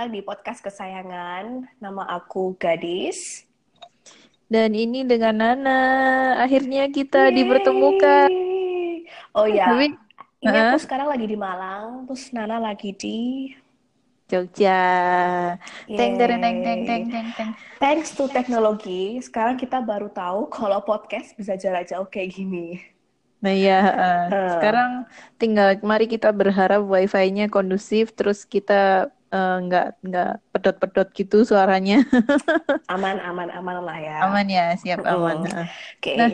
Datang di podcast kesayangan. Nama aku Gadis. Dan ini dengan Nana. Akhirnya kita Yeay. dipertemukan. Oh ya, ini uh, aku sekarang lagi di Malang, terus Nana lagi di Jogja. Teng teng teng teng teng teng. Thanks to teknologi, sekarang kita baru tahu kalau podcast bisa jarak jauh kayak gini. Nah ya, uh, uh. sekarang tinggal mari kita berharap wifi-nya kondusif, terus kita uh, nggak nggak pedot-pedot gitu suaranya. aman aman aman lah ya. Aman ya, siap aman. Uh. Oke. Okay. Nah,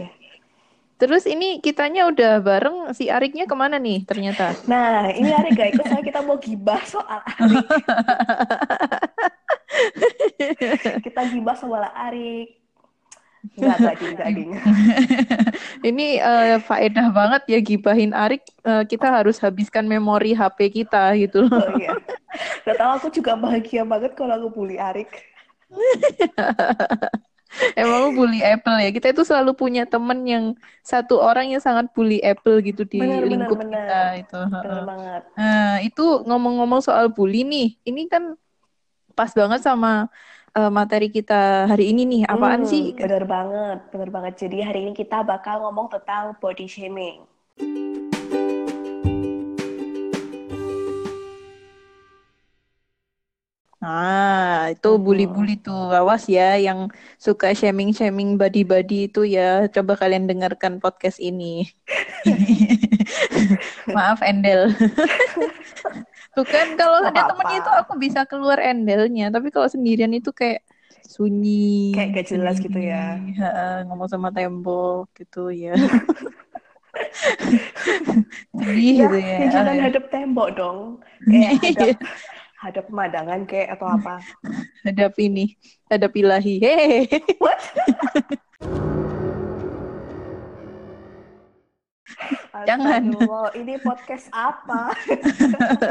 Terus ini kitanya udah bareng si Ariknya ke mana nih ternyata? Nah ini Arik gak ikut saya kita mau gibah soal Arik. kita gibah soal Arik. Enggak, ini uh, faedah banget ya gibahin Arik. Uh, kita harus habiskan memori HP kita gitu loh. Oh, iya. Gak tau aku juga bahagia banget kalau aku bully Arik. Emang bully Apple ya. Kita itu selalu punya temen yang satu orang yang sangat bully Apple gitu di bener, lingkup bener, kita itu. Bener banget. Nah, itu ngomong-ngomong soal bully nih. Ini kan pas banget sama uh, materi kita hari ini nih. Apaan hmm, sih? Bener banget, bener banget. Jadi hari ini kita bakal ngomong tentang body shaming. Ah, itu bully-bully tuh. Awas ya yang suka shaming-shaming body-body itu ya. Coba kalian dengarkan podcast ini. Maaf Endel. tuh kan kalau ada temennya itu aku bisa keluar Endelnya, tapi kalau sendirian itu kayak sunyi. Kayak gak jelas gitu ya. Ha, ngomong sama tembok gitu ya. Sedih ya, gitu ya. ya jangan hadap tembok dong. Kayak hadap ada pemandangan kayak atau apa? Hadap ini, hadap ilahi. Hehehe. What? Jangan. ini podcast apa?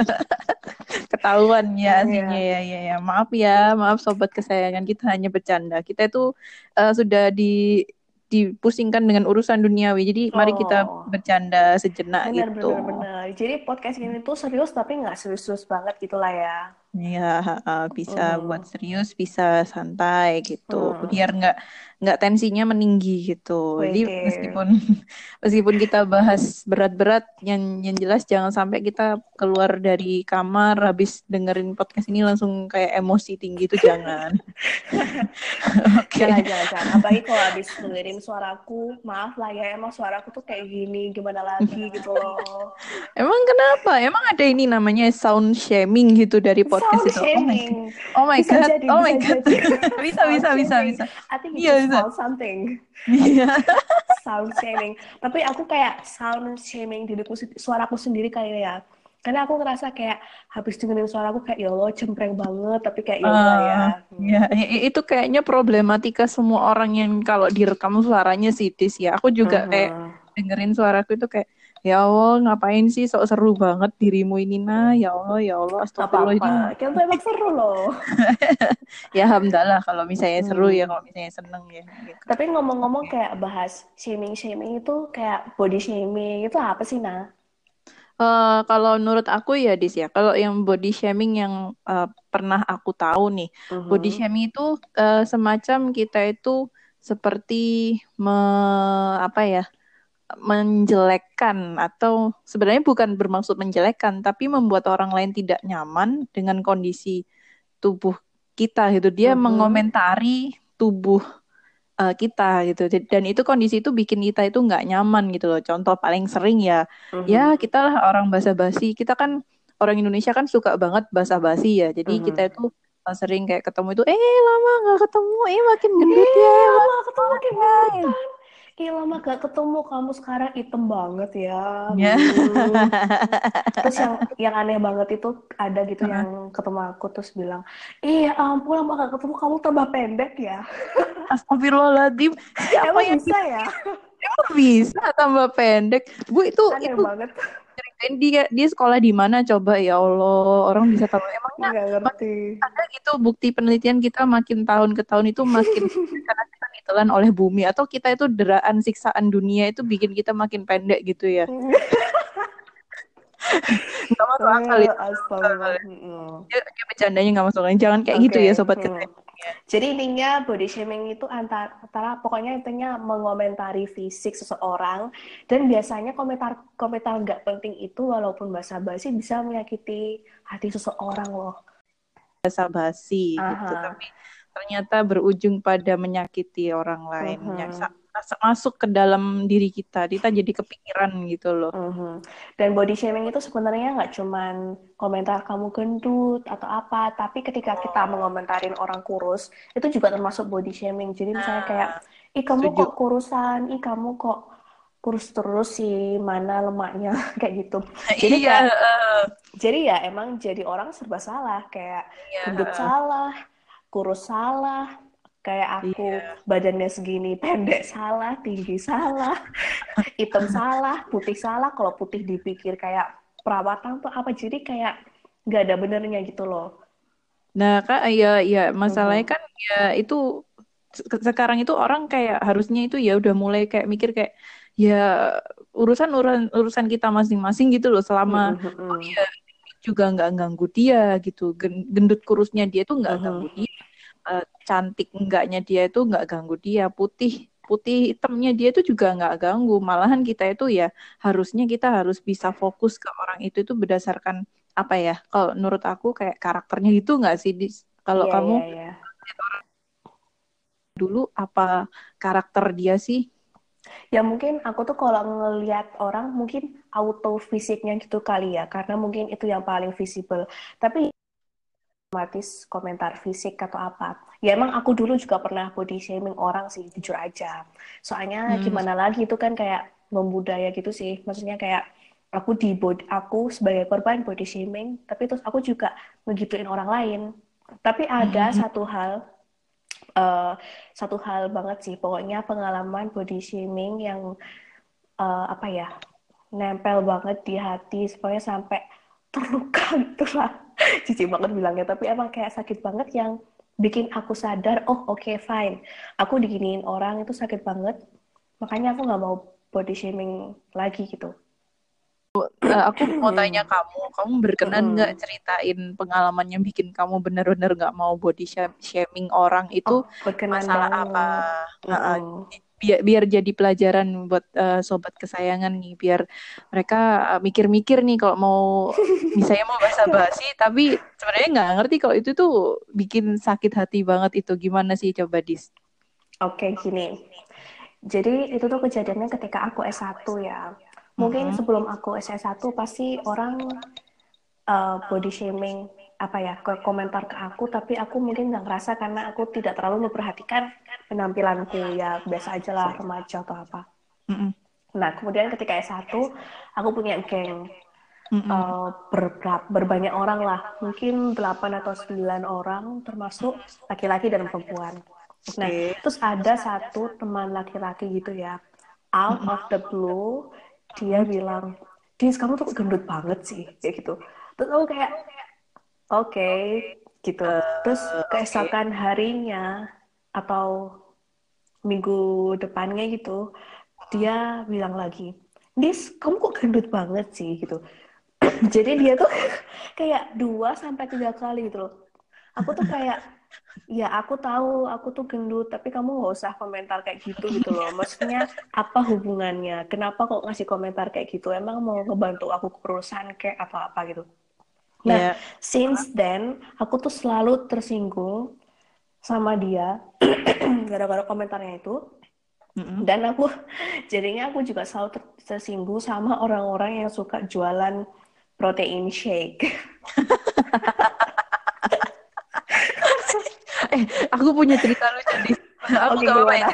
Ketahuan ya aslinya ya, ya, ya. Maaf ya, maaf sobat kesayangan kita hanya bercanda. Kita itu uh, sudah di dipusingkan dengan urusan duniawi. Jadi oh. mari kita oh. bercanda sejenak benar, gitu. Benar, benar. Jadi podcast ini tuh serius tapi nggak serius-serius banget gitulah ya. Iya, uh, bisa hmm. buat serius, bisa santai gitu. Hmm. Biar nggak nggak tensinya meninggi gitu. Wede. Jadi meskipun meskipun kita bahas berat-berat, yang yang jelas jangan sampai kita keluar dari kamar habis dengerin podcast ini langsung kayak emosi tinggi itu jangan. Oke. okay. Jangan, jangan, jangan. Apalagi kalau habis dengerin suaraku, maaf lah ya, emang suaraku tuh kayak gini, gimana lagi gitu loh. Emang kenapa? Emang ada ini namanya sound shaming gitu dari podcast sound itu. Shaming. Oh my god. Jadi, oh my god. bisa bisa bisa bisa. I think it's yeah, sound something. Iya. sound shaming. Tapi aku kayak sound shaming diriku suaraku sendiri kayak ya. Karena aku ngerasa kayak habis dengerin suaraku kayak ya Allah cempreng banget tapi kayak ya uh, ya. Ya, itu kayaknya problematika semua orang yang kalau direkam suaranya sih Tis ya. Aku juga uh -huh. kayak dengerin suaraku itu kayak ya Allah ngapain sih sok seru banget dirimu ini nah ya Allah ya Allah astagfirullah apa -apa. ini kan emang seru loh ya alhamdulillah kalau misalnya hmm. seru ya kalau misalnya seneng ya gitu. tapi ngomong-ngomong kayak bahas shaming shaming itu kayak body shaming itu apa sih nah Uh, kalau menurut aku ya dis ya kalau yang body shaming yang uh, pernah aku tahu nih uh -huh. body shaming itu uh, semacam kita itu seperti me, apa ya menjelekkan atau sebenarnya bukan bermaksud menjelekkan tapi membuat orang lain tidak nyaman dengan kondisi tubuh kita gitu. Dia -huh. mengomentari tubuh uh, kita gitu. Dan itu kondisi itu bikin kita itu nggak nyaman gitu loh. Contoh paling sering ya -huh. ya kita lah orang basa-basi. Kita kan orang Indonesia kan suka banget basa-basi ya. Jadi -huh. kita itu uh, sering kayak ketemu itu eh lama nggak ketemu. Eh makin gendut ya. lama ketemu makin gendut Ih lama gak ketemu kamu sekarang item banget ya. Yeah. terus yang yang aneh banget itu ada gitu uh -huh. yang ketemu aku terus bilang, iya ampun lama gak ketemu kamu tambah pendek ya. Astagfirullahaladzim. Siapa yang bisa ya? Emang bisa tambah pendek? Bu itu aneh itu banget ceritain dia dia sekolah di mana coba ya Allah orang bisa tahu emangnya ngerti. ada gitu bukti penelitian kita makin tahun ke tahun itu makin karena kita ditelan oleh bumi atau kita itu deraan siksaan dunia itu bikin kita makin pendek gitu ya nggak masuk akal. Ya, ya bercandanya nggak masuk akal jangan kayak okay. gitu ya sobat hmm. Jadi intinya body shaming itu antara, antara pokoknya intinya mengomentari fisik seseorang dan biasanya komentar komentar nggak penting itu walaupun bahasa basi bisa menyakiti hati seseorang loh. Bahasa basi gitu tapi ternyata berujung pada menyakiti orang lain. Uh -huh masuk ke dalam diri kita, kita jadi kepikiran gitu loh. Uh -huh. Dan body shaming itu sebenarnya nggak cuman komentar kamu gendut atau apa, tapi ketika kita mengomentarin orang kurus itu juga termasuk body shaming. Jadi misalnya nah, kayak, ih kamu Setuju. kok kurusan, ih kamu kok kurus terus sih, mana lemaknya kayak gitu. Jadi iya, kayak, uh, jadi ya emang jadi orang serba salah, kayak iya, gendut salah, kurus salah, kayak aku iya. badannya segini pendek salah tinggi salah hitam salah putih salah kalau putih dipikir kayak perawatan tuh apa jadi kayak nggak ada benernya gitu loh nah kak ya ya masalahnya hmm. kan ya itu sekarang itu orang kayak harusnya itu ya udah mulai kayak mikir kayak ya urusan urusan urusan kita masing-masing gitu loh selama mm -hmm. oh ya juga nggak ganggu dia gitu gendut kurusnya dia tuh nggak mm -hmm. ganggu dia cantik enggaknya dia itu enggak ganggu dia. Putih putih hitamnya dia itu juga enggak ganggu. Malahan kita itu ya harusnya kita harus bisa fokus ke orang itu itu berdasarkan apa ya? Kalau menurut aku kayak karakternya itu enggak sih kalau yeah, kamu yeah, yeah. dulu apa karakter dia sih? Ya mungkin aku tuh kalau ngelihat orang mungkin auto fisiknya gitu kali ya, karena mungkin itu yang paling visible. Tapi otomatis komentar fisik atau apa. Ya emang aku dulu juga pernah body shaming orang sih, jujur aja. Soalnya hmm. gimana lagi itu kan kayak membudaya gitu sih. Maksudnya kayak aku di body, aku sebagai korban body shaming, tapi terus aku juga ngegituin orang lain. Tapi ada hmm. satu hal uh, satu hal banget sih, pokoknya pengalaman body shaming yang uh, apa ya nempel banget di hati, pokoknya sampai terluka gitu lah cici banget bilangnya tapi emang kayak sakit banget yang bikin aku sadar oh oke okay, fine aku diginiin orang itu sakit banget makanya aku nggak mau body shaming lagi gitu uh, aku mau tanya kamu kamu berkenan nggak mm. ceritain pengalaman yang bikin kamu benar-benar nggak mau body shaming orang itu oh, masalah banget. apa mm. uh, biar biar jadi pelajaran buat uh, sobat kesayangan nih biar mereka uh, mikir-mikir nih kalau mau misalnya mau bahasa basi tapi sebenarnya nggak ngerti kalau itu tuh bikin sakit hati banget itu. Gimana sih coba dis? Oke okay, gini. Jadi itu tuh kejadiannya ketika aku S1 ya. Mungkin uh -huh. sebelum aku S1 pasti orang uh, body shaming apa ya ke komentar ke aku tapi aku mungkin nggak ngerasa karena aku tidak terlalu memperhatikan penampilanku ya biasa aja lah remaja atau apa. Mm -mm. nah kemudian ketika S1 aku punya geng mm -mm. Uh, ber, berbanyak orang lah. Mungkin 8 atau 9 orang termasuk laki-laki dan perempuan. Nah terus ada satu teman laki-laki gitu ya. Out mm -hmm. of the blue dia bilang Dis kamu tuh gendut banget sih kayak gitu. Terus aku kayak oke okay, gitu terus keesokan harinya atau minggu depannya gitu dia bilang lagi Dis kamu kok gendut banget sih? gitu. Jadi dia tuh kayak dua sampai tiga kali gitu loh. Aku tuh kayak ya aku tahu aku tuh gendut tapi kamu nggak usah komentar kayak gitu gitu loh. Maksudnya apa hubungannya? Kenapa kok ngasih komentar kayak gitu? Emang mau ngebantu aku kerusan kayak atau apa gitu Nah, yeah. since then aku tuh selalu tersinggung sama dia gara-gara komentarnya itu. Mm-hmm. Dan aku jadinya aku juga selalu tersinggung sama orang-orang yang suka jualan protein shake. eh, aku punya cerita lucu di aku okay, gak apa-apa ya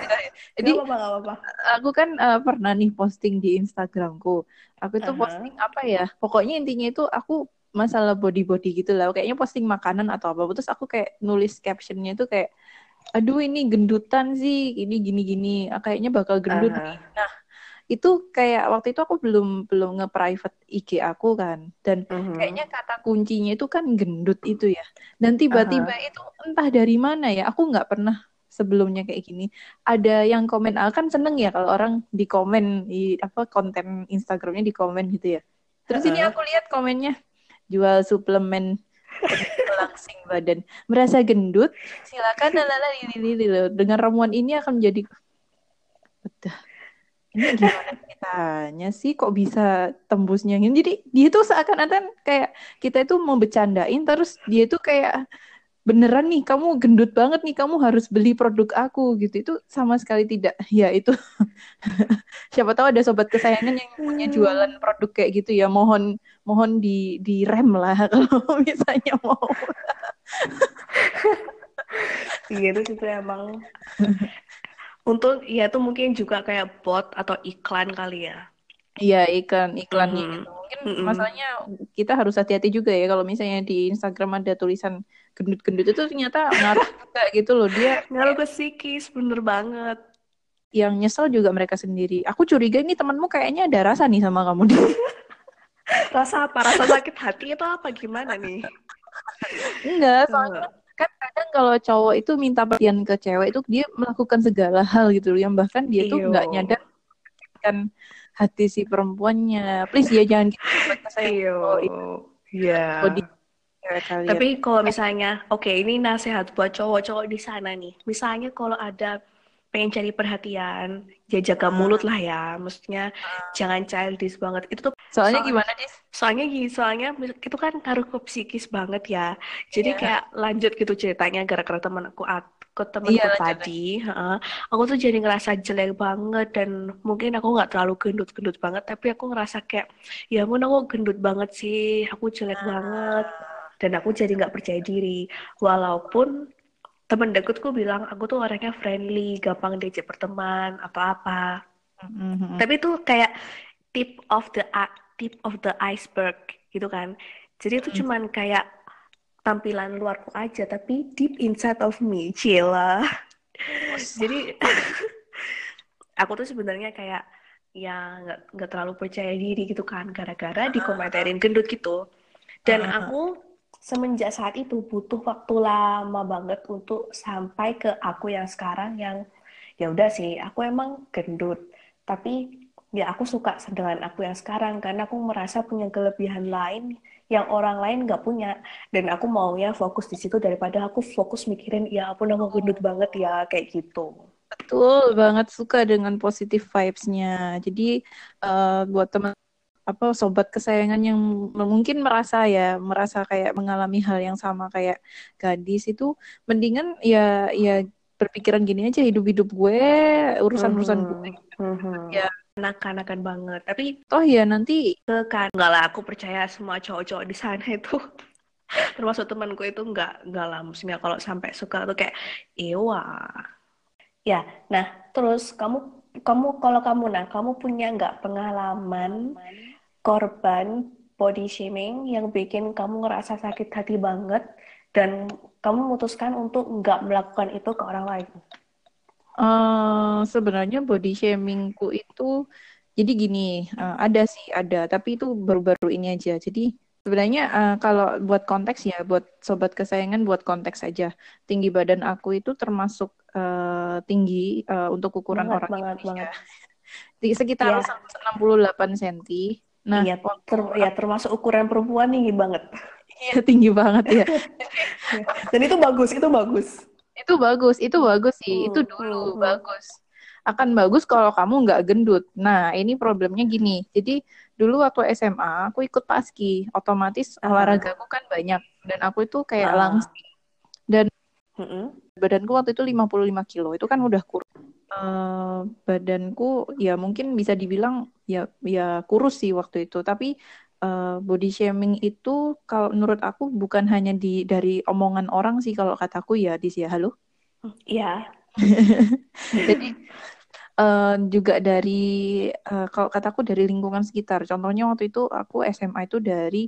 Jadi gak apa, gak apa. aku kan uh, pernah nih posting di Instagramku. Aku itu uh-huh. posting apa ya? Pokoknya intinya itu aku masalah body body gitu lah. Kayaknya posting makanan atau apa terus aku kayak nulis captionnya itu kayak aduh ini gendutan sih. Ini gini gini kayaknya bakal gendut. Uh -huh. nah itu kayak waktu itu aku belum belum nge-private IG aku kan. Dan uh -huh. kayaknya kata kuncinya itu kan gendut itu ya. Dan tiba-tiba uh -huh. itu entah dari mana ya aku nggak pernah sebelumnya kayak gini. Ada yang komen ah, kan seneng ya kalau orang di komen di apa konten Instagramnya di komen gitu ya. Terus ini aku lihat komennya jual suplemen langsing badan. Merasa gendut? Silakan lalala lili dengan ramuan ini akan menjadi betul. Ini gimana ceritanya sih? Kok bisa tembusnya ini jadi dia tuh seakan-akan kayak kita itu mau bercandain terus dia tuh kayak beneran nih kamu gendut banget nih kamu harus beli produk aku gitu. Itu sama sekali tidak. Ya itu siapa tahu ada sobat kesayangan yang punya jualan produk kayak gitu ya. Mohon mohon di di rem lah kalau misalnya mau. Gitu sih emang. Untuk ya itu mungkin juga kayak bot atau iklan kali ya. Iya iklan iklannya mm -hmm. gitu. Mungkin mm -hmm. masalahnya kita harus hati-hati juga ya kalau misalnya di Instagram ada tulisan gendut-gendut itu ternyata ngaruh juga gitu loh. Dia ngaruh ke psikis bener banget. Yang nyesel juga mereka sendiri. Aku curiga ini temanmu kayaknya ada rasa nih sama kamu rasa apa? Rasa sakit hati atau apa? Gimana nih? Enggak soalnya kan kadang kalau cowok itu minta perhatian ke cewek itu dia melakukan segala hal gitu yang bahkan dia Iyo. tuh nggak nyadar kan hati si perempuannya. Please ya jangan gitu. Saya Iya. Tapi kalau misalnya, oke okay, ini nasihat buat cowok-cowok di sana nih. Misalnya kalau ada pengen cari perhatian, ya jaga mulut lah ya. Maksudnya uh. jangan childish banget. Itu tuh soalnya soal, gimana sih? Soalnya gini, soalnya itu kan ngaruh ke psikis banget ya. Jadi yeah. kayak lanjut gitu ceritanya gara-gara temen aku ke temenku iya, tadi, uh, aku tuh jadi ngerasa jelek banget dan mungkin aku nggak terlalu gendut-gendut banget, tapi aku ngerasa kayak ya ampun aku gendut banget sih, aku jelek uh. banget dan aku jadi nggak percaya diri walaupun temen deketku bilang aku tuh orangnya friendly gampang diajak berteman apa-apa. Mm-hmm. tapi itu kayak tip of the tip of the iceberg gitu kan. Jadi itu mm-hmm. cuman kayak tampilan luarku aja tapi deep inside of me cila jadi aku tuh sebenarnya kayak ya nggak nggak terlalu percaya diri gitu kan gara-gara dikomentarin gendut gitu. Dan aku semenjak saat itu butuh waktu lama banget untuk sampai ke aku yang sekarang yang ya udah sih aku emang gendut. Tapi ya aku suka dengan aku yang sekarang karena aku merasa punya kelebihan lain yang orang lain nggak punya. Dan aku maunya fokus di situ daripada aku fokus mikirin ya aku aku gendut banget ya kayak gitu. Betul banget suka dengan positive vibes-nya. Jadi uh, buat teman apa sobat kesayangan yang mungkin merasa ya merasa kayak mengalami hal yang sama kayak gadis itu mendingan ya ya berpikiran gini aja hidup-hidup gue urusan-urusan gue. mm -hmm. ya. Anak-anakan banget. Tapi toh ya nanti kan enggak lah aku percaya semua cowok-cowok di sana itu. Termasuk temanku itu enggak enggak lah maksudnya kalau sampai suka tuh kayak ewa. Ya nah terus kamu kamu kalau kamu nah kamu punya nggak pengalaman korban body shaming yang bikin kamu ngerasa sakit hati banget dan kamu memutuskan untuk nggak melakukan itu ke orang lain? Uh, sebenarnya body shamingku itu jadi gini uh, ada sih ada tapi itu baru-baru ini aja jadi sebenarnya uh, kalau buat konteks ya buat sobat kesayangan buat konteks aja tinggi badan aku itu termasuk uh, tinggi uh, untuk ukuran banget, orang banget, Indonesia banget. sekitar yeah. 168 cm Nah, iya, ter ya termasuk ukuran perempuan tinggi banget. Iya, tinggi banget ya. Dan itu bagus, itu bagus. Itu bagus, itu bagus sih. Hmm, itu dulu hmm, hmm. bagus. Akan bagus kalau kamu nggak gendut. Nah, ini problemnya gini. Jadi dulu waktu SMA aku ikut paski, otomatis uh. olahraga aku kan banyak dan aku itu kayak uh. langsing. Dan uh badanku waktu itu 55 kilo. Itu kan udah kurus uh, badanku ya mungkin bisa dibilang ya ya kurus sih waktu itu. Tapi uh, body shaming itu kalau menurut aku bukan hanya di dari omongan orang sih. Kalau kataku ya di ya. Halo? Ya jadi uh, juga dari uh, kalau kataku dari lingkungan sekitar. Contohnya waktu itu aku SMA itu dari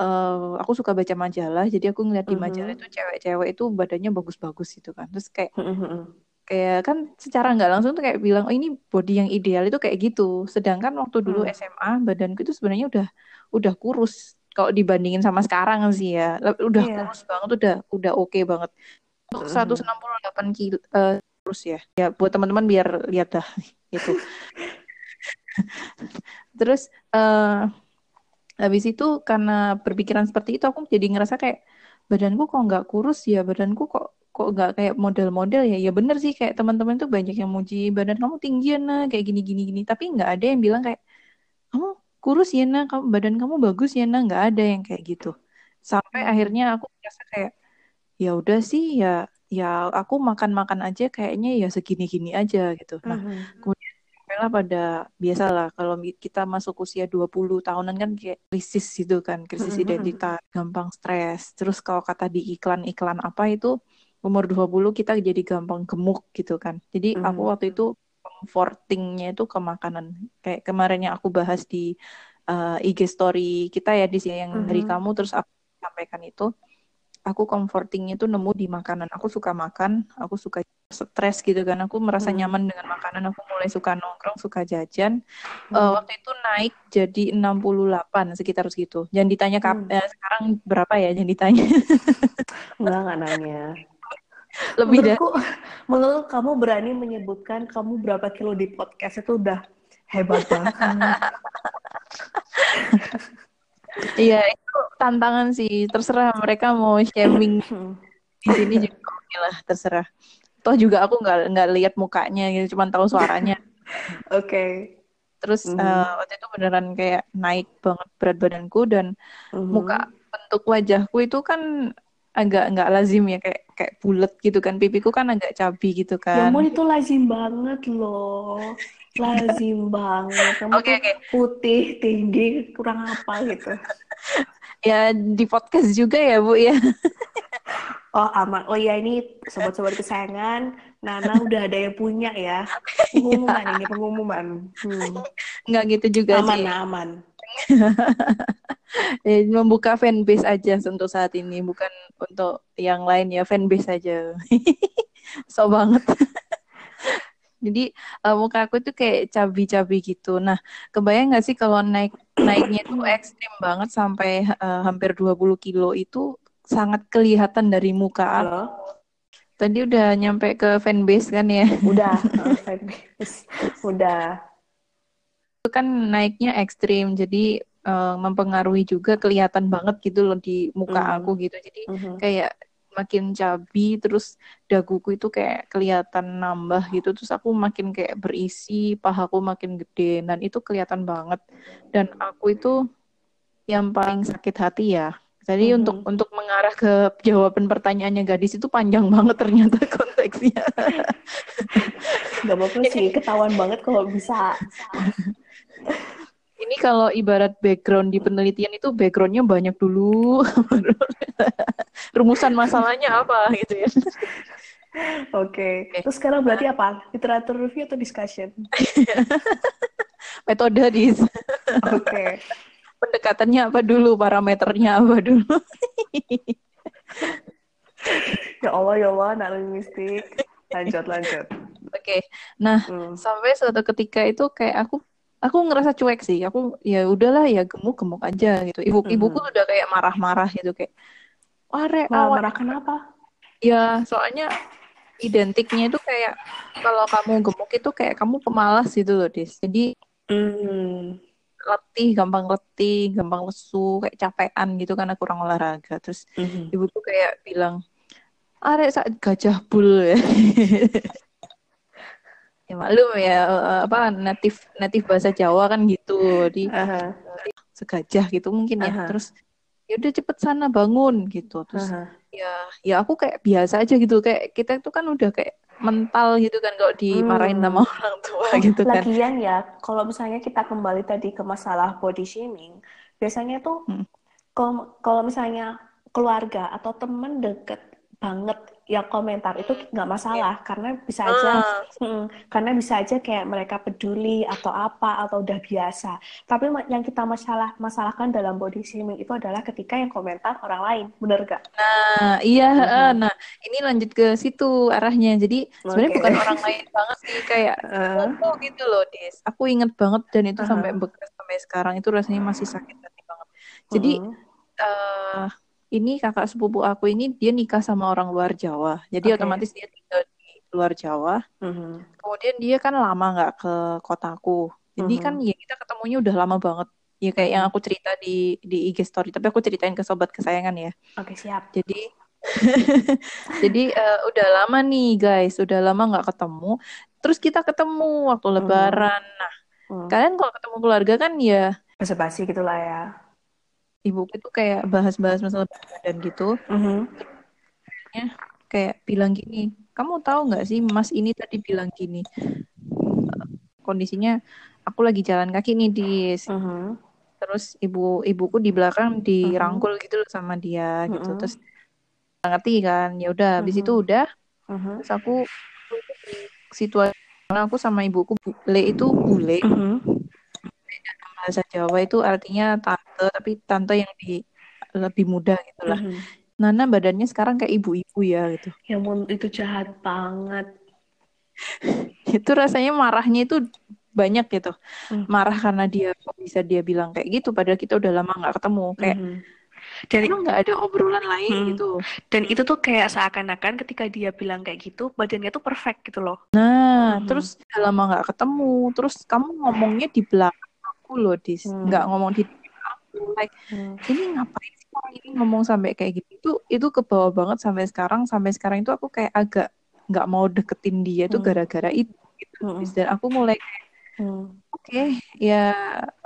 uh, aku suka baca majalah. Jadi aku ngeliat di majalah mm -hmm. itu cewek-cewek itu badannya bagus-bagus gitu kan. Terus kayak mm -hmm kayak kan secara nggak langsung tuh kayak bilang oh ini body yang ideal itu kayak gitu sedangkan waktu dulu hmm. SMA badanku itu sebenarnya udah udah kurus kalau dibandingin sama sekarang sih ya udah yeah. kurus banget udah udah oke okay banget untuk hmm. 168 kilo uh, terus ya ya buat teman-teman biar lihat dah gitu terus uh, habis itu karena berpikiran seperti itu aku jadi ngerasa kayak badanku kok nggak kurus ya badanku kok kok nggak kayak model-model ya ya bener sih kayak teman-teman tuh banyak yang muji badan kamu tinggi ya nah kayak gini gini gini tapi nggak ada yang bilang kayak kamu kurus ya nah kamu badan kamu bagus ya nah nggak ada yang kayak gitu sampai Hmm. akhirnya aku merasa kayak ya udah sih ya ya aku makan-makan aja kayaknya ya segini-gini aja gitu nah Mhm. kemudian sampailah pada biasalah kalau kita masuk usia 20 tahunan kan kayak krisis gitu kan krisis Mhm. identitas gampang stres terus kalau kata di iklan-iklan apa itu umur 20 kita jadi gampang gemuk gitu kan jadi aku Mhm. waktu itu comfortingnya itu ke makanan kayak kemarin yang aku bahas di uh, IG story kita ya di sini yang dari Mhm. kamu terus aku sampaikan itu aku comfortingnya itu nemu di makanan. Aku suka makan, aku suka stres gitu kan. Aku merasa Hmm. nyaman dengan makanan. Aku mulai suka nongkrong, suka jajan. Hmm. Uh, waktu itu naik jadi 68 sekitar segitu. Jangan ditanya kap Hmm. eh, sekarang berapa ya, jangan ditanya. Enggak, enggak nanya. Lebih dari Menurutku, menurut kamu berani menyebutkan kamu berapa kilo di podcast itu udah hebat banget. Iya, itu tantangan sih. Terserah mereka mau shaming Hmm. di sini juga oke lah, terserah. Toh juga aku nggak nggak lihat mukanya gitu, cuma tahu suaranya. Oke. Terus Mhm. eh, waktu itu beneran kayak naik banget berat badanku dan Mhm. muka bentuk wajahku itu kan agak nggak lazim ya kayak kayak bulat gitu kan pipiku kan agak cabi gitu Ya kan ampun itu lazim banget loh. Lazim banget. Kamu tuh oke. putih, tinggi, kurang apa gitu. ya di podcast juga ya bu ya Oh aman. Oh iya ini sobat-sobat kesayangan, Nana udah ada yang punya ya. Pengumuman ini pengumuman. Hmm. nggak gitu juga Aman, sih aman. Eh, membuka fanbase aja untuk saat ini bukan untuk yang lain ya fanbase aja so banget jadi eh, muka aku tuh kayak cabi-cabi gitu nah kebayang nggak sih kalau naik naiknya tuh ekstrim banget sampai eh, hampir 20 kilo itu sangat kelihatan dari muka aku Halo? tadi udah nyampe ke fanbase kan ya Udah, fanbase. Udah. Itu kan naiknya ekstrim jadi eh, mempengaruhi juga kelihatan banget gitu loh di muka Mhm. aku gitu jadi Mhm. kayak makin cabi terus daguku itu kayak kelihatan nambah gitu terus aku makin kayak berisi pahaku makin gede dan itu kelihatan banget dan aku itu yang paling sakit hati ya jadi Mhm. untuk untuk mengarah ke jawaban pertanyaannya gadis itu panjang banget ternyata konteksnya Gak apa-apa sih, ketahuan banget kalau bisa. ini kalau ibarat background di penelitian itu backgroundnya banyak dulu rumusan masalahnya apa gitu ya Oke. Oke. Terus sekarang berarti apa? Literatur review atau discussion? metode di Oke. pendekatannya apa dulu parameternya apa dulu Ya Allah, ya Allah, anak linguistik. Lanjut, lanjut. oke nah Hmm. sampai suatu ketika itu kayak aku aku ngerasa cuek sih aku ya udahlah ya gemuk gemuk aja gitu ibu Mhm. ibuku udah kayak marah-marah gitu kayak wah Re, awak Marah-marah kenapa? ya soalnya identiknya itu kayak kalau kamu gemuk itu kayak kamu pemalas gitu loh Dis jadi Hmm. letih gampang letih gampang lesu kayak capean gitu karena kurang olahraga terus Mhm. ibuku kayak bilang arek sak gajah bul ya ya maklum ya eh, apa natif natif bahasa Jawa kan gitu di Aha, segajah gitu mungkin ya Aha. terus ya udah cepet sana bangun gitu terus aha. ya ya aku kayak biasa aja gitu kayak kita itu kan udah kayak mental gitu kan kalau dimarahin Hmm. sama orang tua Oh, gitu kan lagian ya, kalau misalnya kita kembali tadi ke masalah body shaming, biasanya tuh Hmm. kalau kalau misalnya keluarga atau temen deket banget yang komentar itu nggak masalah karena bisa aja Ah, Mm, karena bisa aja kayak mereka peduli atau apa atau udah biasa. Tapi yang kita masalah masalahkan dalam body shaming itu adalah ketika yang komentar orang lain, bener gak? Nah, iya, eh, nah ini lanjut ke situ arahnya. Jadi sebenarnya Oke. bukan orang lain banget sih, kayak Eh, foto gitu loh, Des. Aku inget banget dan itu Aha. sampai bekas sampai sekarang itu rasanya masih sakit hati banget. Jadi mm, eh ini kakak sepupu aku ini dia nikah sama orang luar Jawa. Jadi Oke. otomatis dia tinggal di luar Jawa. mhm, Kemudian dia kan lama nggak ke kotaku. Jadi Mhm. kan ya kita ketemunya udah lama banget. Ya kayak yang aku cerita di di IG story, tapi aku ceritain ke sobat kesayangan ya. Oke, siap. Jadi jadi uh, udah lama nih guys, udah lama nggak ketemu. Terus kita ketemu waktu lebaran. Nah, hmm. kalian kalau ketemu keluarga kan ya basa-basi gitulah ya. Ibu itu kayak bahas-bahas masalah badan gitu. Mm -hmm. kayak bilang gini, kamu tahu nggak sih Mas ini tadi bilang gini. Kondisinya aku lagi jalan kaki nih di uh -huh terus ibu ibuku di belakang dirangkul uh-huh. gitu loh sama dia gitu terus ngerti kan ya udah habis uh-huh. itu udah uh-huh. terus aku situasi aku sama ibuku bule itu bule uh-huh. Bahasa Jawa itu artinya tante tapi tante yang di lebih muda gitu lah uh-huh. Nana badannya sekarang kayak ibu-ibu ya gitu ya itu jahat banget itu rasanya marahnya itu banyak gitu hmm. marah karena dia kok bisa dia bilang kayak gitu padahal kita udah lama nggak ketemu kayak hmm. dan itu nggak ada obrolan lain hmm. gitu dan itu tuh kayak seakan-akan ketika dia bilang kayak gitu badannya tuh perfect gitu loh nah hmm. terus udah lama nggak ketemu terus kamu ngomongnya di belakang aku loh dis hmm. nggak ngomong di aku like hmm. ini ngapain sih orang ini ngomong sampai kayak gitu itu itu kebawa banget sampai sekarang sampai sekarang itu aku kayak agak nggak mau deketin dia tuh hmm. gara-gara itu gitu. Hmm. dan aku mulai Hmm. Oke, okay, ya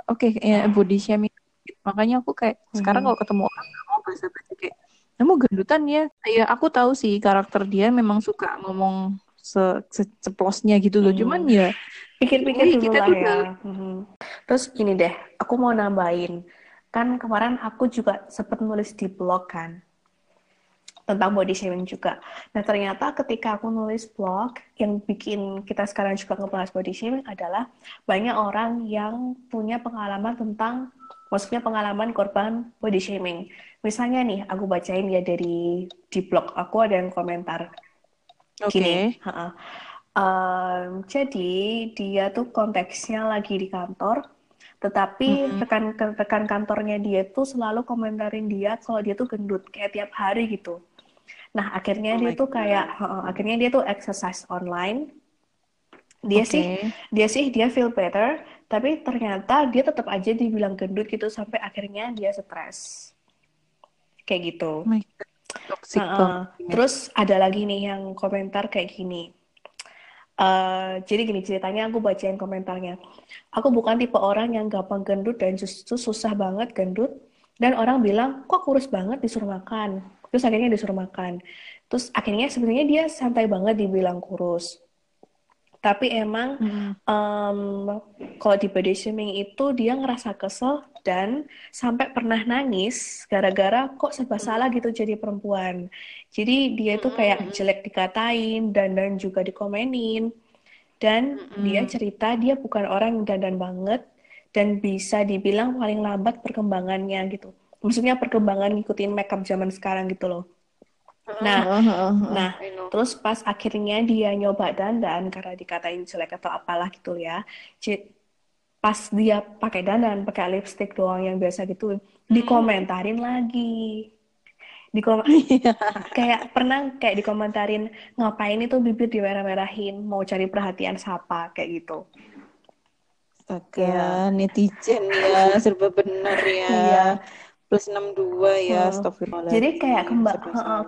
oke okay, ya body shaming. Makanya aku kayak hmm. sekarang kalau ketemu orang nggak mau bahasa basi kayak kamu gendutan ya. Ya aku tahu sih karakter dia memang suka ngomong se, se ceplosnya gitu loh. Hmm. Cuman ya pikir-pikir dulu kita lah ya. Hmm. Terus gini deh, aku mau nambahin. Kan kemarin aku juga sempat nulis di blog kan tentang body shaming juga. Nah ternyata ketika aku nulis blog yang bikin kita sekarang juga ngebahas body shaming adalah banyak orang yang punya pengalaman tentang maksudnya pengalaman korban body shaming. Misalnya nih aku bacain ya dari di blog aku ada yang komentar. Oke. Okay. Um, jadi dia tuh konteksnya lagi di kantor tetapi mm-hmm. rekan rekan kantornya dia tuh selalu komentarin dia kalau dia tuh gendut kayak tiap hari gitu Nah, akhirnya oh dia tuh God. kayak uh, akhirnya dia tuh exercise online. Dia okay. sih dia sih dia feel better, tapi ternyata dia tetap aja dibilang gendut gitu sampai akhirnya dia stres. Kayak gitu. Oh uh, uh, terus ada lagi nih yang komentar kayak gini. Uh, jadi gini ceritanya aku bacain komentarnya. Aku bukan tipe orang yang gampang gendut dan justru susah banget gendut. Dan orang bilang, kok kurus banget disuruh makan terus akhirnya disuruh makan terus akhirnya sebenarnya dia santai banget dibilang kurus tapi emang hmm. um, kalau di body shaming itu dia ngerasa kesel dan sampai pernah nangis gara-gara kok serba hmm. salah gitu jadi perempuan jadi dia itu kayak hmm. jelek dikatain dan dan juga dikomenin dan hmm. dia cerita dia bukan orang yang dandan banget dan bisa dibilang paling lambat perkembangannya gitu maksudnya perkembangan ngikutin makeup zaman sekarang gitu loh. Nah, uh, uh, uh, nah, terus pas akhirnya dia nyoba dandan karena dikatain jelek atau apalah gitu ya. Pas dia pakai dandan, pakai lipstick doang yang biasa gitu, hmm. dikomentarin lagi. Dikom iya. kayak pernah kayak dikomentarin ngapain itu bibir dimerah-merahin, mau cari perhatian siapa kayak gitu. Oke, ya. netizen ya, serba benar ya. Iya plus 62 ya, hmm. Jadi kayak kemba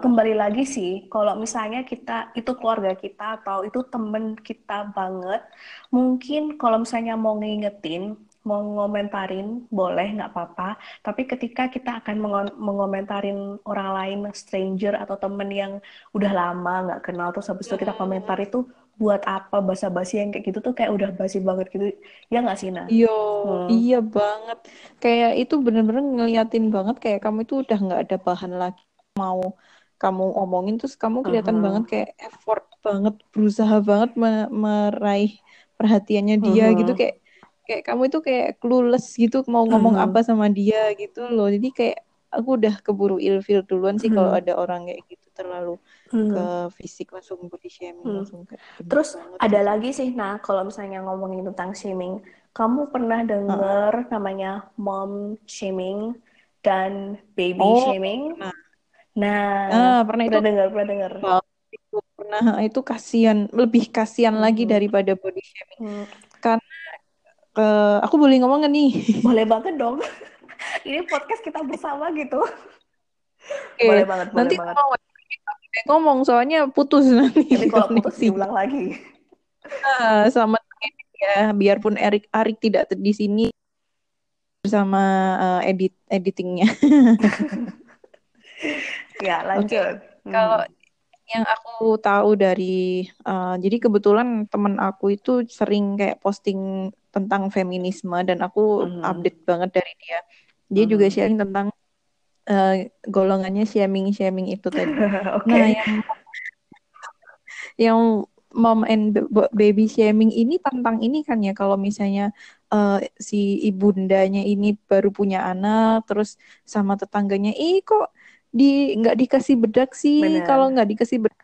kembali lagi sih, kalau misalnya kita itu keluarga kita atau itu temen kita banget, mungkin kalau misalnya mau ngingetin, mau ngomentarin boleh nggak apa-apa. Tapi ketika kita akan mengomentarin orang lain stranger atau temen yang udah lama nggak kenal terus habis itu kita komentar itu buat apa basa-basi yang kayak gitu tuh kayak udah basi banget gitu ya nggak sih nah iya hmm. iya banget kayak itu bener-bener ngeliatin banget kayak kamu itu udah nggak ada bahan lagi mau kamu omongin terus kamu kelihatan uh -huh. banget kayak effort banget berusaha banget meraih perhatiannya dia uh -huh. gitu kayak kayak kamu itu kayak clueless gitu mau ngomong uh -huh. apa sama dia gitu loh jadi kayak aku udah keburu ilfil duluan sih uh -huh. kalau ada orang kayak gitu terlalu hmm. ke fisik langsung body shaming hmm. langsung ke terus ada gitu. lagi sih nah kalau misalnya ngomongin tentang shaming kamu pernah dengar uh. namanya mom shaming dan baby oh, shaming pernah. nah ah, pernah, itu dengar pernah dengar itu pernah itu kasihan lebih kasihan hmm. lagi daripada body shaming hmm. karena ke aku boleh ngomong gak nih? Boleh banget dong. Ini podcast kita bersama gitu. Oke, Boleh banget, boleh nanti banget. Ngomong soalnya putus nanti. Nanti kalau putus diulang lagi. Nah, sama ya, biarpun Erik Arik tidak di sini bersama uh, edit editingnya. ya lanjut. Okay. Kalau Hmm. yang aku tahu dari uh, jadi kebetulan temen aku itu sering kayak posting tentang feminisme dan aku Mhm. update banget dari dia. Dia juga Mhm. sharing tentang uh, golongannya shaming shaming itu tadi. Oke. Nah yang yang mom and baby shaming ini tentang ini kan ya kalau misalnya uh, si ibundanya ini baru punya anak terus sama tetangganya ih kok di nggak dikasih bedak sih kalau nggak dikasih bedak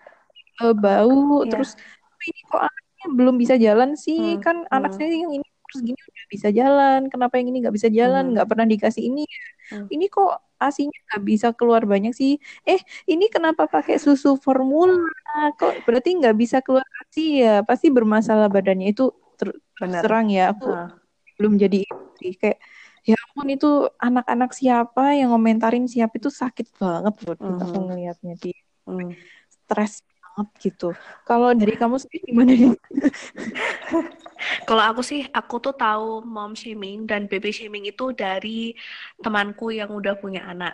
uh, bau Iya. terus "Tapi ini kok anaknya belum bisa jalan sih Hmm, kan anak hmm. saya yang ini terus gini udah bisa jalan. Kenapa yang ini nggak bisa jalan? Mhm. nggak pernah dikasih ini Hmm. ini kok asinya nggak bisa keluar banyak sih? Eh ini kenapa pakai susu formula? Kok berarti nggak bisa keluar asi ya? Pasti bermasalah badannya. Itu ter Benar. terang ya. Aku Hah. belum jadi ibu sih. Kayak ya ampun itu anak-anak siapa yang ngomentarin siapa itu sakit banget loh Dit, aku ngelihatnya di Hmm. stres banget gitu kalau dari kamu sendiri gimana nih Kalau aku sih, aku tuh tahu mom shaming dan baby shaming itu dari temanku yang udah punya anak.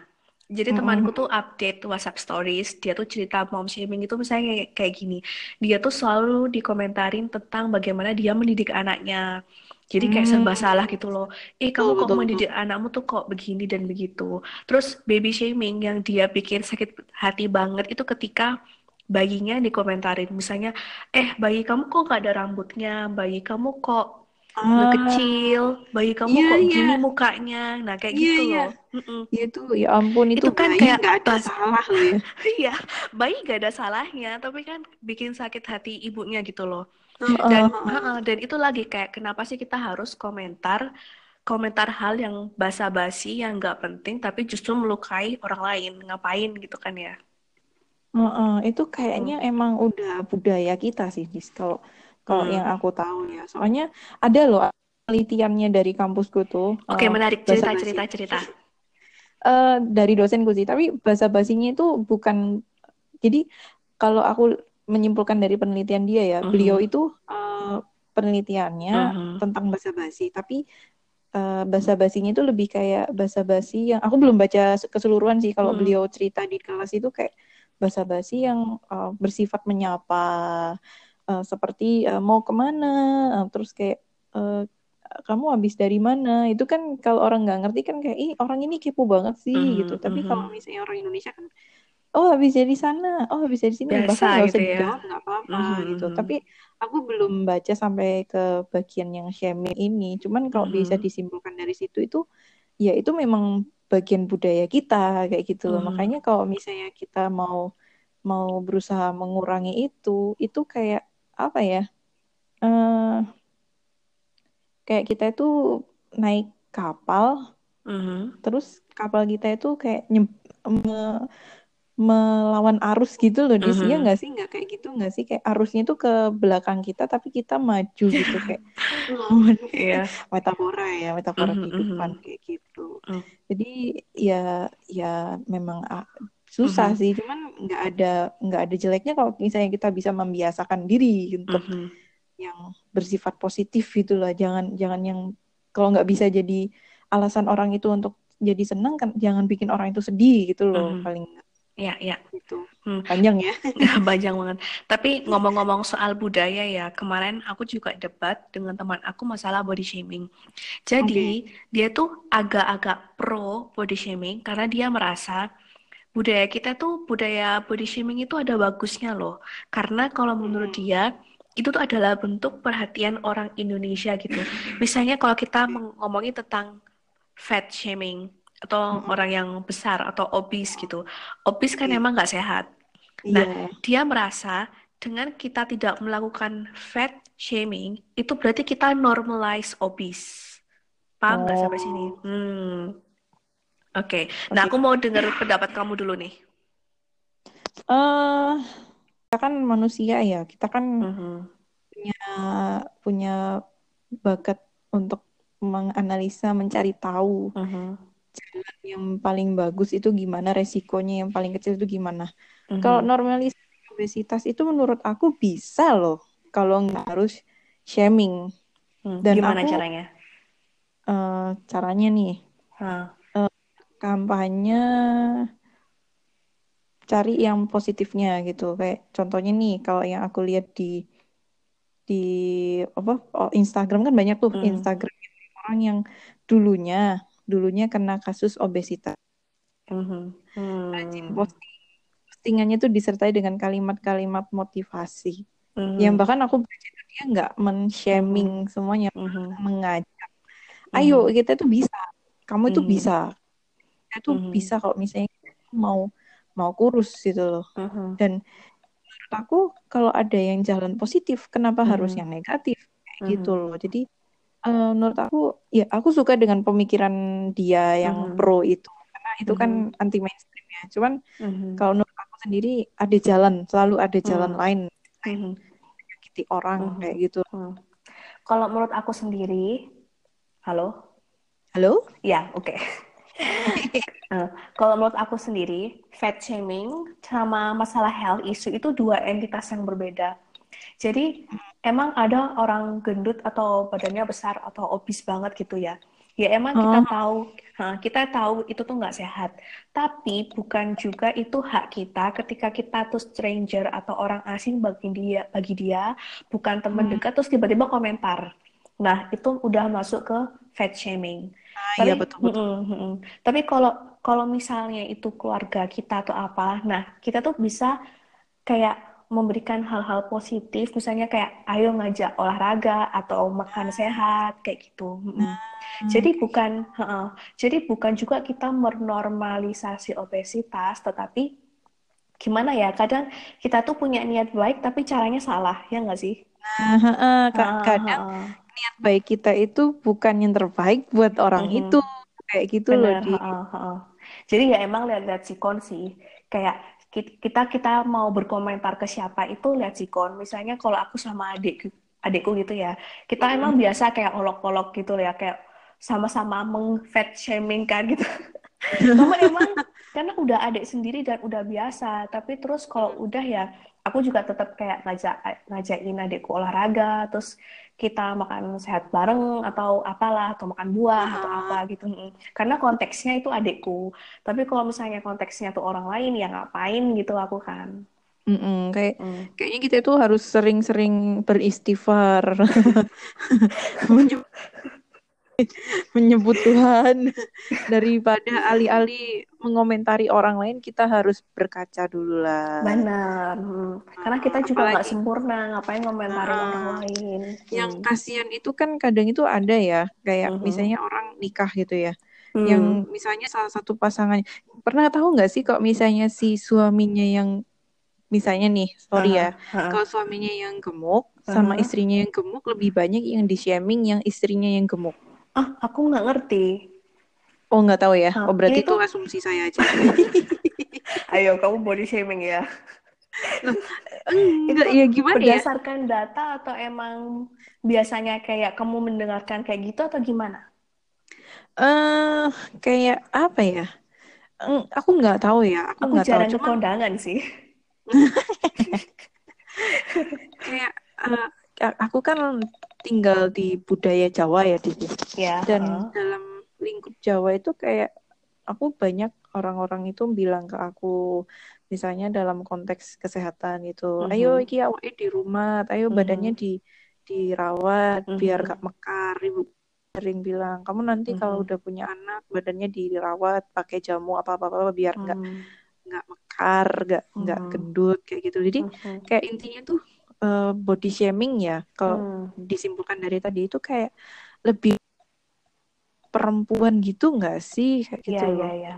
Jadi Mm-mm. temanku tuh update WhatsApp stories, dia tuh cerita mom shaming itu misalnya kayak, kayak gini. Dia tuh selalu dikomentarin tentang bagaimana dia mendidik anaknya. Jadi kayak serba Hmm. salah gitu loh. Eh betul kamu kok betul betul mendidik anakmu tuh kok begini dan begitu. Terus baby shaming yang dia bikin sakit hati banget itu ketika bayinya dikomentarin. Misalnya, eh bayi kamu kok gak ada rambutnya, bayi kamu kok ah kecil, bayi kamu iya kok iya gini mukanya. Nah kayak iya gitu iya loh. Mm-mm. itu ya ampun itu Itu kan bayi kayak nggak ada bas salah loh ya Iya, bayi gak ada salahnya, tapi kan bikin sakit hati ibunya gitu loh. Dan heeh. heeh, dan itu lagi kayak kenapa sih kita harus komentar komentar hal yang basa-basi yang nggak penting tapi justru melukai orang lain. Ngapain gitu kan ya? Heeh, itu Hmm. kayaknya emang udah budaya kita sih, Dis. Kalau kalau Hmm. yang aku tahu ya. Soalnya ada loh penelitiannya dari kampusku tuh Oke, eh, menarik. Cerita, cerita, cerita. Eh, dari dosenku sih, tapi basa-basinya itu bukan. Jadi kalau aku menyimpulkan dari penelitian dia ya, beliau Mhm. itu eh, penelitiannya Mhm. tentang basa-basi, tapi eh, basa-basinya itu lebih kayak basa-basi yang aku belum baca keseluruhan sih. Kalau Hmm. beliau cerita di kelas itu kayak basa-basi yang uh, bersifat menyapa uh, seperti uh, mau ke mana uh, terus kayak uh, kamu habis dari mana itu kan kalau orang nggak ngerti kan kayak ih orang ini kepo banget sih Mhm, gitu tapi mhm. kalau misalnya orang Indonesia kan oh habis dari sana oh habis dari sini Biasa bahkan nggak usah gitu ya. dijawab nggak apa-apa Mhm, gitu mhm. tapi aku belum baca sampai ke bagian yang shaming ini cuman kalau bisa Mhm. disimpulkan dari situ itu ya itu memang bagian budaya kita kayak gitu loh Mhm. makanya kalau misalnya kita mau mau berusaha mengurangi itu itu kayak apa ya eh kayak kita itu naik kapal Mhm. terus kapal kita itu kayak nyem- me- melawan arus gitu loh Dis. Iya Mhm. nggak sih? Nggak kayak gitu nggak sih? Kayak arusnya itu ke belakang kita tapi kita maju gitu kayak melawan Iya. metafora ya metafora Mhm, kehidupan mhm. kayak gitu. Mm. jadi ya ya memang ah, susah sih. Cuman nggak ada nggak ada jeleknya kalau misalnya kita bisa membiasakan diri untuk yang bersifat positif gitu lah jangan jangan yang kalau nggak bisa jadi alasan orang itu untuk jadi senang kan jangan bikin orang itu sedih gitu loh paling Iya, iya. gitu Hmm. panjang ya Banyak banget. Tapi ngomong-ngomong soal budaya ya, kemarin aku juga debat dengan teman aku masalah body shaming. Jadi, dia tuh agak-agak pro body shaming karena dia merasa budaya kita tuh budaya body shaming itu ada bagusnya loh. Karena kalau menurut Hmm. dia itu tuh adalah bentuk perhatian orang Indonesia gitu. Misalnya kalau kita ngomongin tentang fat shaming atau Mm-mm. orang yang besar atau obese gitu. Obese kan Iya. emang nggak sehat. Nah, iya dia merasa dengan kita tidak melakukan fat shaming, itu berarti kita normalize obese. Paham nggak sampai sini? oh Hmm, oke. Nah, oke aku mau dengar pendapat kamu dulu nih. eh kita kan manusia ya kita kan Mhm. punya punya bakat untuk menganalisa, mencari tahu uh-huh. Jalan yang paling bagus itu gimana, resikonya yang paling kecil itu gimana. Uh-huh. Kalau normalisasi obesitas itu menurut aku bisa loh, kalau nggak harus shaming. Hmm, Dan gimana aku, caranya? Uh, caranya nih, huh. uh, kampanye cari yang positifnya gitu. Kayak contohnya nih, kalau yang aku lihat di di apa oh, Instagram kan banyak tuh hmm. Instagram orang yang dulunya dulunya kena kasus obesitas. Hmm. Hmm. posting postingannya tuh disertai dengan kalimat-kalimat motivasi. Hmm. Yang bahkan aku baca dia nggak men-shaming hmm. semuanya, hmm. mengajak. Ayo kita tuh bisa, kamu itu hmm. bisa, itu hmm. bisa kalau misalnya mau mau kurus gitu loh. Hmm. Dan menurut aku kalau ada yang jalan positif kenapa hmm. harus yang negatif kayak hmm. gitu loh jadi uh, menurut aku ya aku suka dengan pemikiran dia yang hmm. pro itu karena itu kan hmm. kan anti mainstream ya cuman hmm. kalau menurut aku sendiri ada jalan selalu ada jalan hmm. lain hmm. orang hmm. kayak gitu hmm. kalau menurut aku sendiri halo halo ya oke okay. uh, kalau menurut aku sendiri, fat shaming sama masalah health issue itu dua entitas yang berbeda. Jadi emang ada orang gendut atau badannya besar atau obes banget gitu ya. Ya emang kita oh. tahu, kita tahu itu tuh nggak sehat. Tapi bukan juga itu hak kita ketika kita tuh stranger atau orang asing bagi dia, bagi dia bukan teman hmm. dekat terus tiba-tiba komentar. Nah itu udah masuk ke fat shaming. Ah, iya, tapi, iya betul betul. Mm, mm, mm. Tapi kalau kalau misalnya itu keluarga kita atau apa, nah kita tuh bisa kayak memberikan hal-hal positif, misalnya kayak ayo ngajak olahraga atau makan sehat kayak gitu. Mm. Jadi bukan, uh, jadi bukan juga kita menormalisasi obesitas, tetapi gimana ya? Kadang kita tuh punya niat baik, tapi caranya salah, ya nggak sih? Nah, uh, uh, kadang uh, niat baik kita itu bukan yang terbaik buat orang -hmm. itu kayak gitu Bener, loh di ha, ha. jadi ya emang lihat-lihat sikon sih kayak kita kita mau berkomentar ke siapa itu lihat sikon misalnya kalau aku sama adik adikku gitu ya. Kita mm -hmm. emang biasa kayak olok-olok gitu ya kayak sama-sama mengfat shaming kan gitu. Namun emang karena udah adik sendiri dan udah biasa tapi terus kalau udah ya aku juga tetap kayak ngajak ngajakin adikku olahraga terus kita makan sehat bareng atau apalah atau makan buah uh-huh. atau apa gitu karena konteksnya itu adikku tapi kalau misalnya konteksnya tuh orang lain ya ngapain gitu aku kan Mm-mm, kayak mm. kayaknya kita itu harus sering-sering beristighfar menyebut Tuhan daripada alih-alih mengomentari orang lain kita harus berkaca dulu lah benar hmm. karena kita juga nggak sempurna ngapain ngomentari nah, orang lain yang hmm. kasihan itu kan kadang itu ada ya kayak hmm. misalnya orang nikah gitu ya hmm. yang misalnya salah satu pasangan pernah tahu nggak sih kok misalnya si suaminya yang misalnya nih sorry uh, ya uh, kalau suaminya yang gemuk uh, sama istrinya yang gemuk lebih banyak yang di shaming yang istrinya yang gemuk Ah, aku nggak ngerti. Oh, nggak tahu ya. Oh, berarti itu asumsi saya aja. Ayo, kamu body shaming ya. enggak, ya gimana ya? Berdasarkan data atau emang biasanya kayak kamu mendengarkan kayak gitu atau gimana? Eh, uh, kayak apa ya? Aku nggak tahu ya. Aku nggak tahu. Cuma kondangan sih. kayak uh, aku kan tinggal di budaya Jawa ya di ya, dan uh. dalam lingkup Jawa itu kayak aku banyak orang-orang itu bilang ke aku misalnya dalam konteks kesehatan itu uh-huh. ayo iki awake di rumah ayo uh-huh. badannya di dirawat uh-huh. biar gak mekar ibu sering bilang kamu nanti uh-huh. kalau udah punya anak badannya dirawat pakai jamu apa apa apa biar nggak uh-huh. nggak mekar nggak nggak uh-huh. gendut kayak gitu jadi uh-huh. kayak intinya tuh uh, body shaming ya kalau hmm. disimpulkan dari tadi itu kayak lebih perempuan gitu nggak sih kayak gitu Iya iya iya.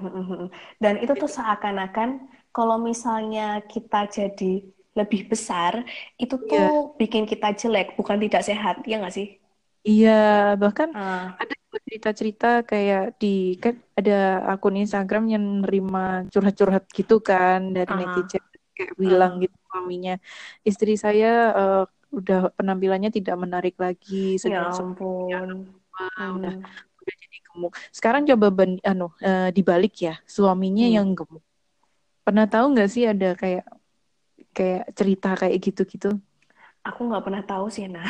Dan itu tuh seakan-akan kalau misalnya kita jadi lebih besar itu tuh yeah. bikin kita jelek bukan tidak sehat ya nggak sih? Iya bahkan uh. ada cerita-cerita kayak di kan ada akun Instagram yang nerima curhat-curhat gitu kan dari uh. netizen kayak bilang uh. gitu suaminya istri saya uh, udah penampilannya tidak menarik lagi sedang ya ampun hmm. udah udah jadi gemuk. Sekarang coba ban, anu uh, dibalik ya, suaminya hmm. yang gemuk. Pernah tahu nggak sih ada kayak kayak cerita kayak gitu-gitu? Aku nggak pernah tahu sih, nah.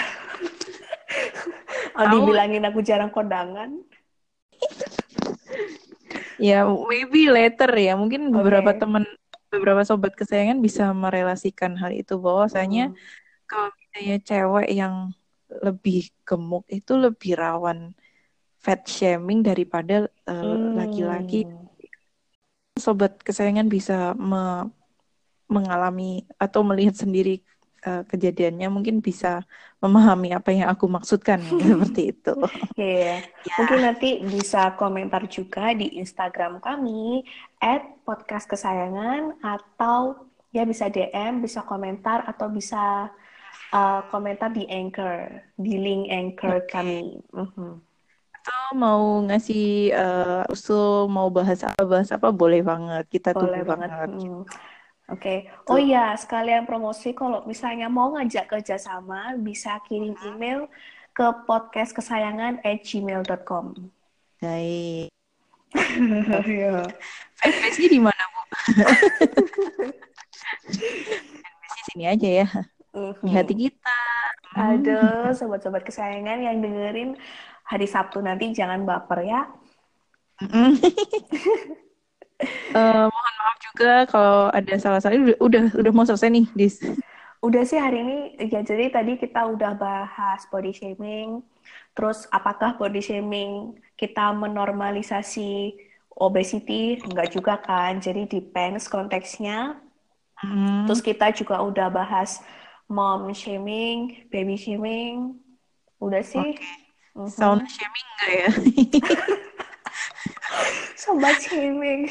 oh, dibilangin aku jarang kondangan. ya, maybe later ya. Mungkin beberapa okay. teman beberapa sobat kesayangan bisa merelasikan hal itu bahwasanya hmm. kalau misalnya cewek yang lebih gemuk itu lebih rawan fat shaming daripada uh, hmm. laki-laki. Sobat kesayangan bisa me mengalami atau melihat sendiri uh, kejadiannya mungkin bisa memahami apa yang aku maksudkan seperti itu. Yeah. yeah. Mungkin nanti bisa komentar juga di Instagram kami @podcast kesayangan atau ya bisa DM, bisa komentar atau bisa uh, komentar di Anchor, di link Anchor okay. kami. Uh-huh. Atau mau ngasih uh, usul mau bahas apa bahas apa boleh banget kita boleh tunggu banget. banget. Hmm. Oke. Okay. Oh iya, sekalian promosi kalau misalnya mau ngajak kerjasama, bisa kirim email ke podcast kesayangan at gmail.com. Baik. Iya. Fanbase-nya di mana, Bu? Fanbase sini aja ya. Di hati kita. Aduh, sobat-sobat kesayangan yang dengerin hari Sabtu nanti jangan baper ya. uh, mohon maaf juga kalau ada salah-salah. Udah, udah udah mau selesai nih dis. Udah sih hari ini. Ya jadi tadi kita udah bahas body shaming. Terus apakah body shaming kita menormalisasi obesity? Enggak juga kan. Jadi depends konteksnya. Hmm. terus kita juga udah bahas mom shaming baby shaming. Udah sih. Okay. Mm -hmm. sound shaming enggak ya sobat shaming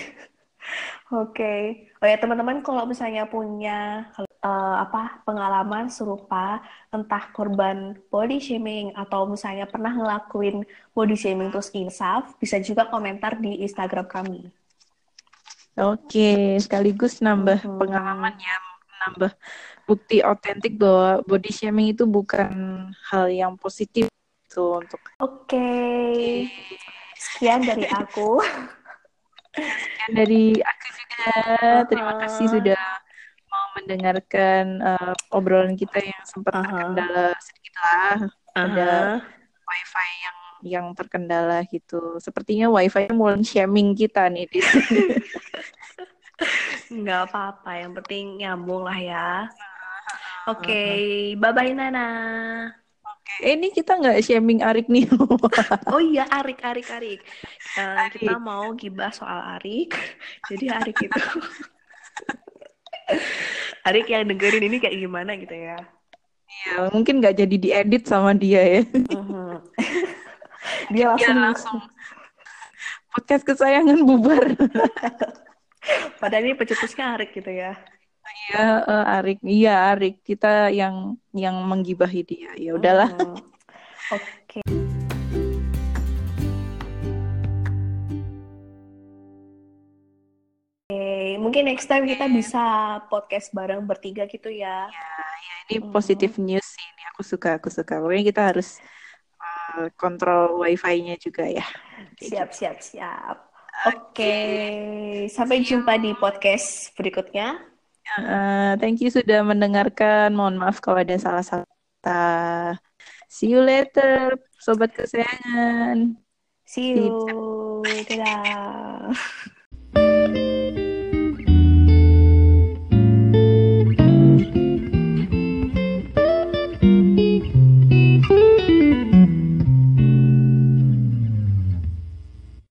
oke okay. oh ya teman-teman kalau misalnya punya uh, apa pengalaman serupa entah korban body shaming atau misalnya pernah ngelakuin body shaming terus insaf bisa juga komentar di Instagram kami oke okay. sekaligus nambah hmm. pengalaman ya nambah bukti otentik bahwa body shaming itu bukan hal yang positif tuh untuk oke okay. Sekian dari aku sekian dari aku juga. Terima kasih sudah mau mendengarkan uh, obrolan kita yang sempat uh -huh. terkendala sedikit lah. Uh -huh. Ada wifi yang yang terkendala gitu. Sepertinya wifi mulai shaming kita nih di Nggak apa-apa, yang penting nyambung lah ya. Oke, okay. bye-bye Nana. Eh, ini kita nggak shaming Arik nih. oh iya, Arik, Arik, Arik. Uh, Arik. Kita mau gibah soal Arik. Jadi Arik itu... Arik yang dengerin ini kayak gimana gitu ya? Iya, mungkin nggak jadi diedit sama dia ya. Uh-huh. dia langsung... Dia langsung podcast kesayangan bubar. Padahal ini pencetusnya Arik gitu ya. Iya, uh, Arik. Iya, Arik. Kita yang yang menggibahi dia. Ya udahlah. Hmm. Oke. Okay. mungkin next time kita bisa podcast bareng bertiga gitu ya. Ya, ya ini hmm. positif news sih. Ini aku suka, aku suka. Pokoknya kita harus uh, kontrol wifi-nya juga ya. Siap, siap, siap. Oke, okay. sampai jumpa di podcast berikutnya. Uh, thank you sudah mendengarkan. Mohon maaf kalau ada salah-salah. See you later, sobat kesayangan. See you. Dadah.